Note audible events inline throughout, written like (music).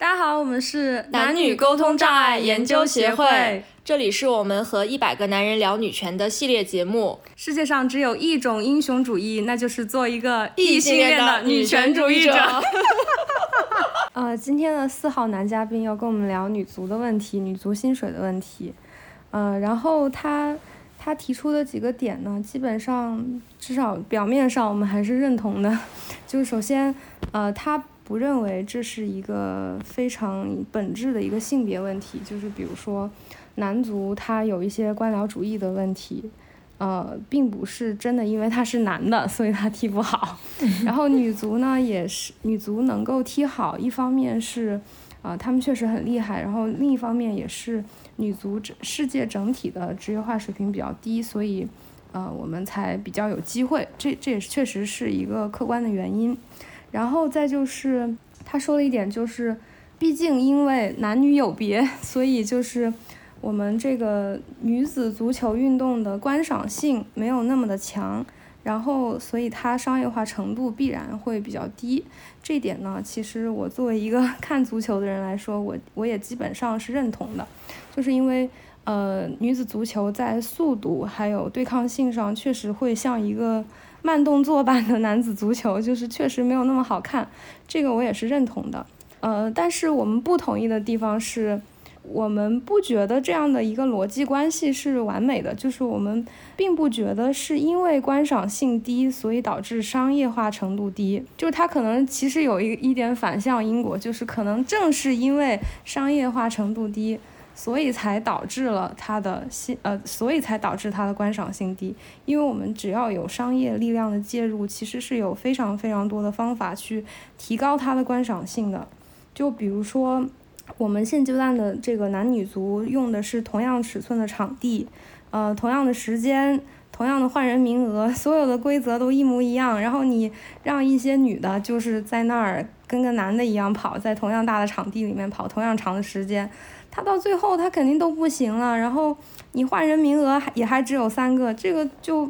大家好，我们是男女沟通障碍研究协会，这里是我们和一百个男人聊女权的系列节目。世界上只有一种英雄主义，那就是做一个异性恋的女权主义者。(laughs) 呃，今天的四号男嘉宾要跟我们聊女足的问题，女足薪水的问题。呃，然后他他提出的几个点呢，基本上至少表面上我们还是认同的。就是首先，呃，他。不认为这是一个非常本质的一个性别问题，就是比如说，男足他有一些官僚主义的问题，呃，并不是真的因为他是男的，所以他踢不好。(laughs) 然后女足呢，也是女足能够踢好，一方面是，啊，他们确实很厉害，然后另一方面也是女足整世界整体的职业化水平比较低，所以，呃，我们才比较有机会。这这也是确实是一个客观的原因。然后再就是，他说了一点，就是，毕竟因为男女有别，(laughs) 所以就是我们这个女子足球运动的观赏性没有那么的强，然后所以它商业化程度必然会比较低。这点呢，其实我作为一个 (laughs) 看足球的人来说，我我也基本上是认同的，就是因为呃，女子足球在速度还有对抗性上确实会像一个。慢动作版的男子足球就是确实没有那么好看，这个我也是认同的。呃，但是我们不同意的地方是，我们不觉得这样的一个逻辑关系是完美的，就是我们并不觉得是因为观赏性低，所以导致商业化程度低，就是它可能其实有一一点反向因果，就是可能正是因为商业化程度低。所以才导致了它的新呃，所以才导致它的观赏性低。因为我们只要有商业力量的介入，其实是有非常非常多的方法去提高它的观赏性的。就比如说，我们现阶段的这个男女足用的是同样尺寸的场地，呃，同样的时间，同样的换人名额，(laughs) 所有的规则都一模一样。然后你让一些女的，就是在那儿跟个男的一样跑，在同样大的场地里面跑同样长的时间。他到最后他肯定都不行了，然后你换人名额还也还只有三个，这个就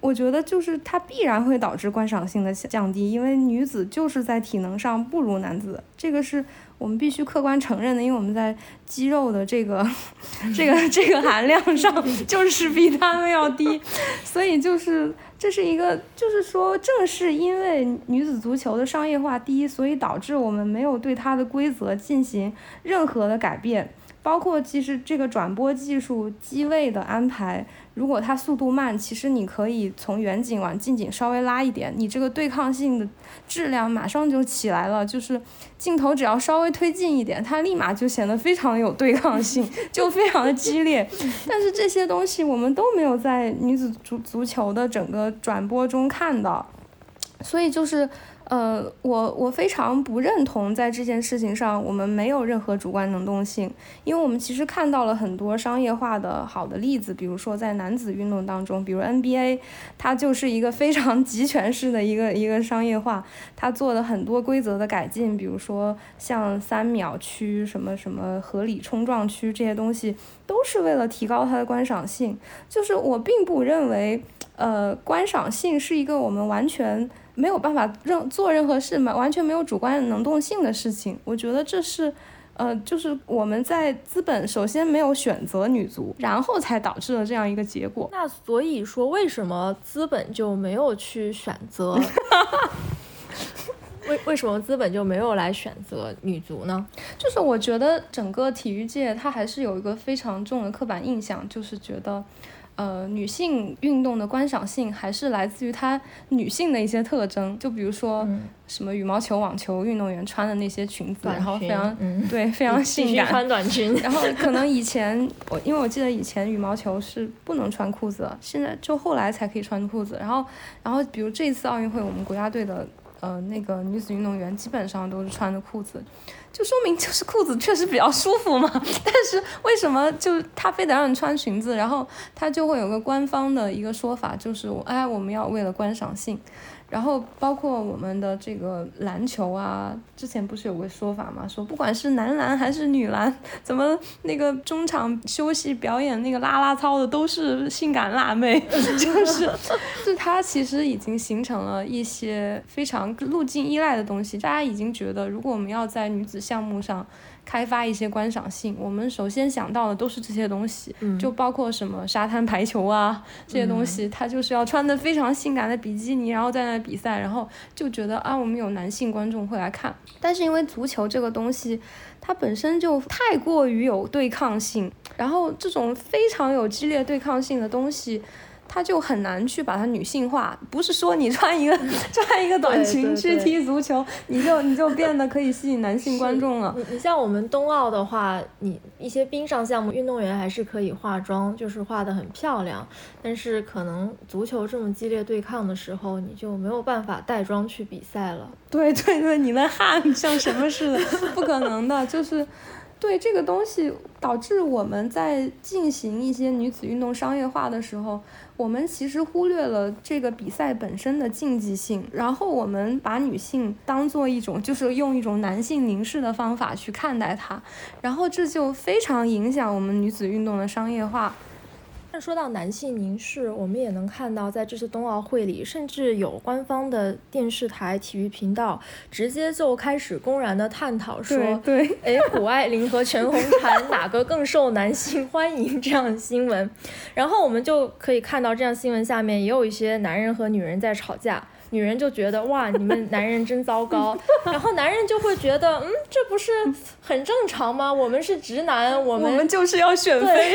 我觉得就是它必然会导致观赏性的降低，因为女子就是在体能上不如男子，这个是我们必须客观承认的，因为我们在肌肉的这个 (laughs) 这个这个含量上 (laughs) 就是比他们要低，所以就是这是一个就是说正是因为女子足球的商业化低，所以导致我们没有对它的规则进行任何的改变。包括其实这个转播技术机位的安排，如果它速度慢，其实你可以从远景往近景稍微拉一点，你这个对抗性的质量马上就起来了。就是镜头只要稍微推进一点，它立马就显得非常有对抗性，(laughs) 就非常的激烈。但是这些东西我们都没有在女子足足球的整个转播中看到，所以就是。呃，我我非常不认同在这件事情上我们没有任何主观能动性，因为我们其实看到了很多商业化的好的例子，比如说在男子运动当中，比如 NBA，它就是一个非常集权式的一个一个商业化，它做的很多规则的改进，比如说像三秒区、什么什么合理冲撞区这些东西，都是为了提高它的观赏性。就是我并不认为，呃，观赏性是一个我们完全。没有办法任做任何事嘛，完全没有主观能动性的事情。我觉得这是，呃，就是我们在资本首先没有选择女足，然后才导致了这样一个结果。那所以说，为什么资本就没有去选择？(laughs) 为为什么资本就没有来选择女足呢？就是我觉得整个体育界它还是有一个非常重的刻板印象，就是觉得。呃，女性运动的观赏性还是来自于她女性的一些特征，就比如说什么羽毛球、网球运动员穿的那些裙子，然后非常对非常 (laughs) 性感，穿短裙。然后可能以前我因为我记得以前羽毛球是不能穿裤子，现在就后来才可以穿裤子。然后然后比如这一次奥运会，我们国家队的呃那个女子运动员基本上都是穿的裤子。就说明就是裤子确实比较舒服嘛，(laughs) 但是为什么就她非得让你穿裙子，然后她就会有个官方的一个说法，就是我哎我们要为了观赏性，然后包括我们的这个篮球啊，之前不是有个说法嘛，说不管是男篮还是女篮，怎么那个中场休息表演那个啦啦操的都是性感辣妹，(laughs) 就是，就它其实已经形成了一些非常路径依赖的东西，大家已经觉得，如果我们要在女子项目上。开发一些观赏性，我们首先想到的都是这些东西，就包括什么沙滩排球啊 (laughs) 这些东西，他就是要穿的非常性感的比基尼，然后在那比赛，然后就觉得啊，我们有男性观众会来看。但是因为足球这个东西，它本身就太过于有对抗性，然后这种非常有激烈对抗性的东西。他就很难去把它女性化，不是说你穿一个 (laughs) 穿一个短裙去踢足球，你就你就变得可以吸引男性观众了。(laughs) 你你像我们冬奥的话，你一些冰上项目运动员还是可以化妆，就是化的很漂亮。但是可能足球这么激烈对抗的时候，你就没有办法带妆去比赛了。对对对，你那汗像什么似的，不可能的，就是。对这个东西，导致我们在进行一些女子运动商业化的时候，我们其实忽略了这个比赛本身的竞技性，然后我们把女性当做一种，就是用一种男性凝视的方法去看待它，然后这就非常影响我们女子运动的商业化。说到男性凝视，我们也能看到，在这次冬奥会里，甚至有官方的电视台、体育频道直接就开始公然的探讨说，对，(laughs) 哎，谷爱凌和全红婵哪个更受男性欢迎？这样的新闻，然后我们就可以看到，这样新闻下面也有一些男人和女人在吵架。女人就觉得哇，你们男人真糟糕，(laughs) 然后男人就会觉得，嗯，这不是很正常吗？我们是直男，(laughs) 我们我们就是要选妃，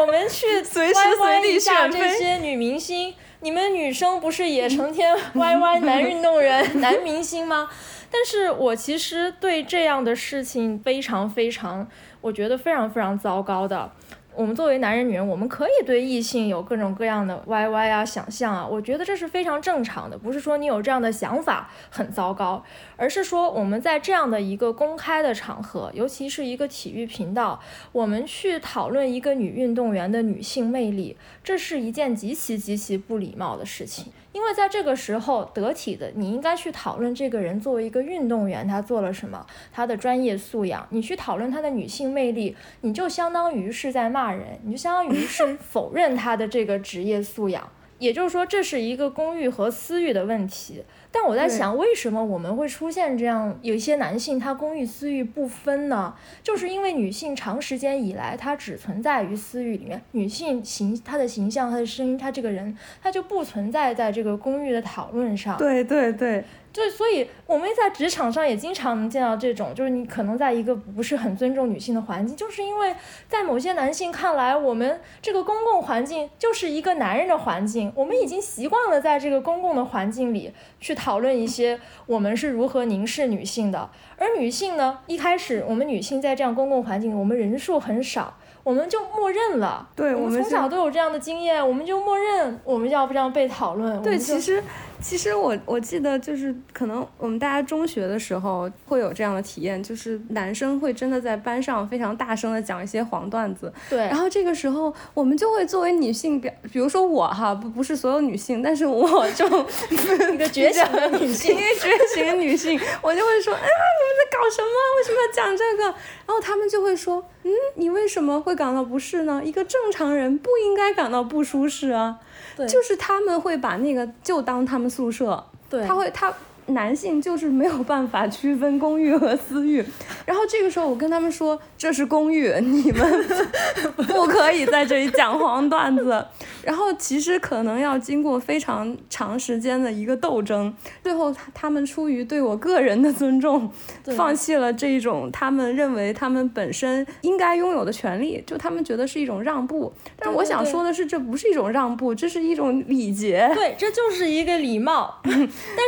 我们去 (laughs) 随时随地选这些女明星，你们女生不是也成天歪歪男运动员、男明星吗？但是我其实对这样的事情非常非常，我觉得非常非常糟糕的。我们作为男人、女人，我们可以对异性有各种各样的 YY 啊、想象啊，我觉得这是非常正常的，不是说你有这样的想法很糟糕，而是说我们在这样的一个公开的场合，尤其是一个体育频道，我们去讨论一个女运动员的女性魅力，这是一件极其极其不礼貌的事情。因为在这个时候得体的，你应该去讨论这个人作为一个运动员，他做了什么，他的专业素养。你去讨论他的女性魅力，你就相当于是在骂人，你就相当于是否认他的这个职业素养。(laughs) 也就是说，这是一个公欲和私欲的问题。但我在想，为什么我们会出现这样有一些男性他公欲私欲不分呢？就是因为女性长时间以来她只存在于私欲里面，女性形她的形象、她的声音、她这个人，她就不存在在这个公欲的讨论上。对对对。对，所以我们在职场上也经常能见到这种，就是你可能在一个不是很尊重女性的环境，就是因为在某些男性看来，我们这个公共环境就是一个男人的环境，我们已经习惯了在这个公共的环境里去讨论一些我们是如何凝视女性的，而女性呢，一开始我们女性在这样公共环境，我们人数很少。我们就默认了，对我们从小都有这样的经验，我们就默认我们要不这样被讨论。对，其实其实我我记得就是可能我们大家中学的时候会有这样的体验，就是男生会真的在班上非常大声的讲一些黄段子。对，然后这个时候我们就会作为女性表，比如说我哈，不不是所有女性，但是我就一个觉醒的女性，(laughs) 一个觉醒的女性，我就会说，啊，你们在搞什么？为什么要讲这个？然后他们就会说。嗯，你为什么会感到不适呢？一个正常人不应该感到不舒适啊。对，就是他们会把那个就当他们宿舍。对，他会他。男性就是没有办法区分公寓和私域，然后这个时候我跟他们说这是公寓，你们 (laughs) 不可以在这里讲黄段子。然后其实可能要经过非常长时间的一个斗争，最后他他们出于对我个人的尊重，放弃了这种他们认为他们本身应该拥有的权利，就他们觉得是一种让步。但是我想说的是，这不是一种让步，这是一种礼节。对，这就是一个礼貌。(laughs) 但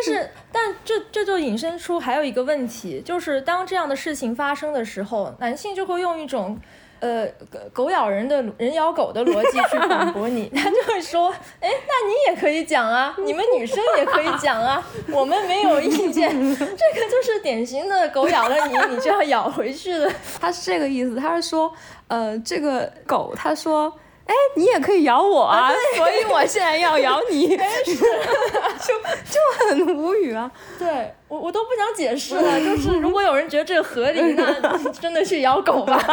是。但这这就引申出还有一个问题，就是当这样的事情发生的时候，男性就会用一种，呃，狗咬人的人咬狗的逻辑去反驳你，(laughs) 他就会说，哎，那你也可以讲啊，你们女生也可以讲啊，我们没有意见，(laughs) 这个就是典型的狗咬了你，你就要咬回去的，(laughs) 他是这个意思，他是说，呃，这个狗，他说。哎，你也可以咬我啊，所以我现在要咬你，(laughs) (laughs) 就就很无语啊。对我我都不想解释了，就是如果有人觉得这个合理，那真的去咬狗吧。(laughs)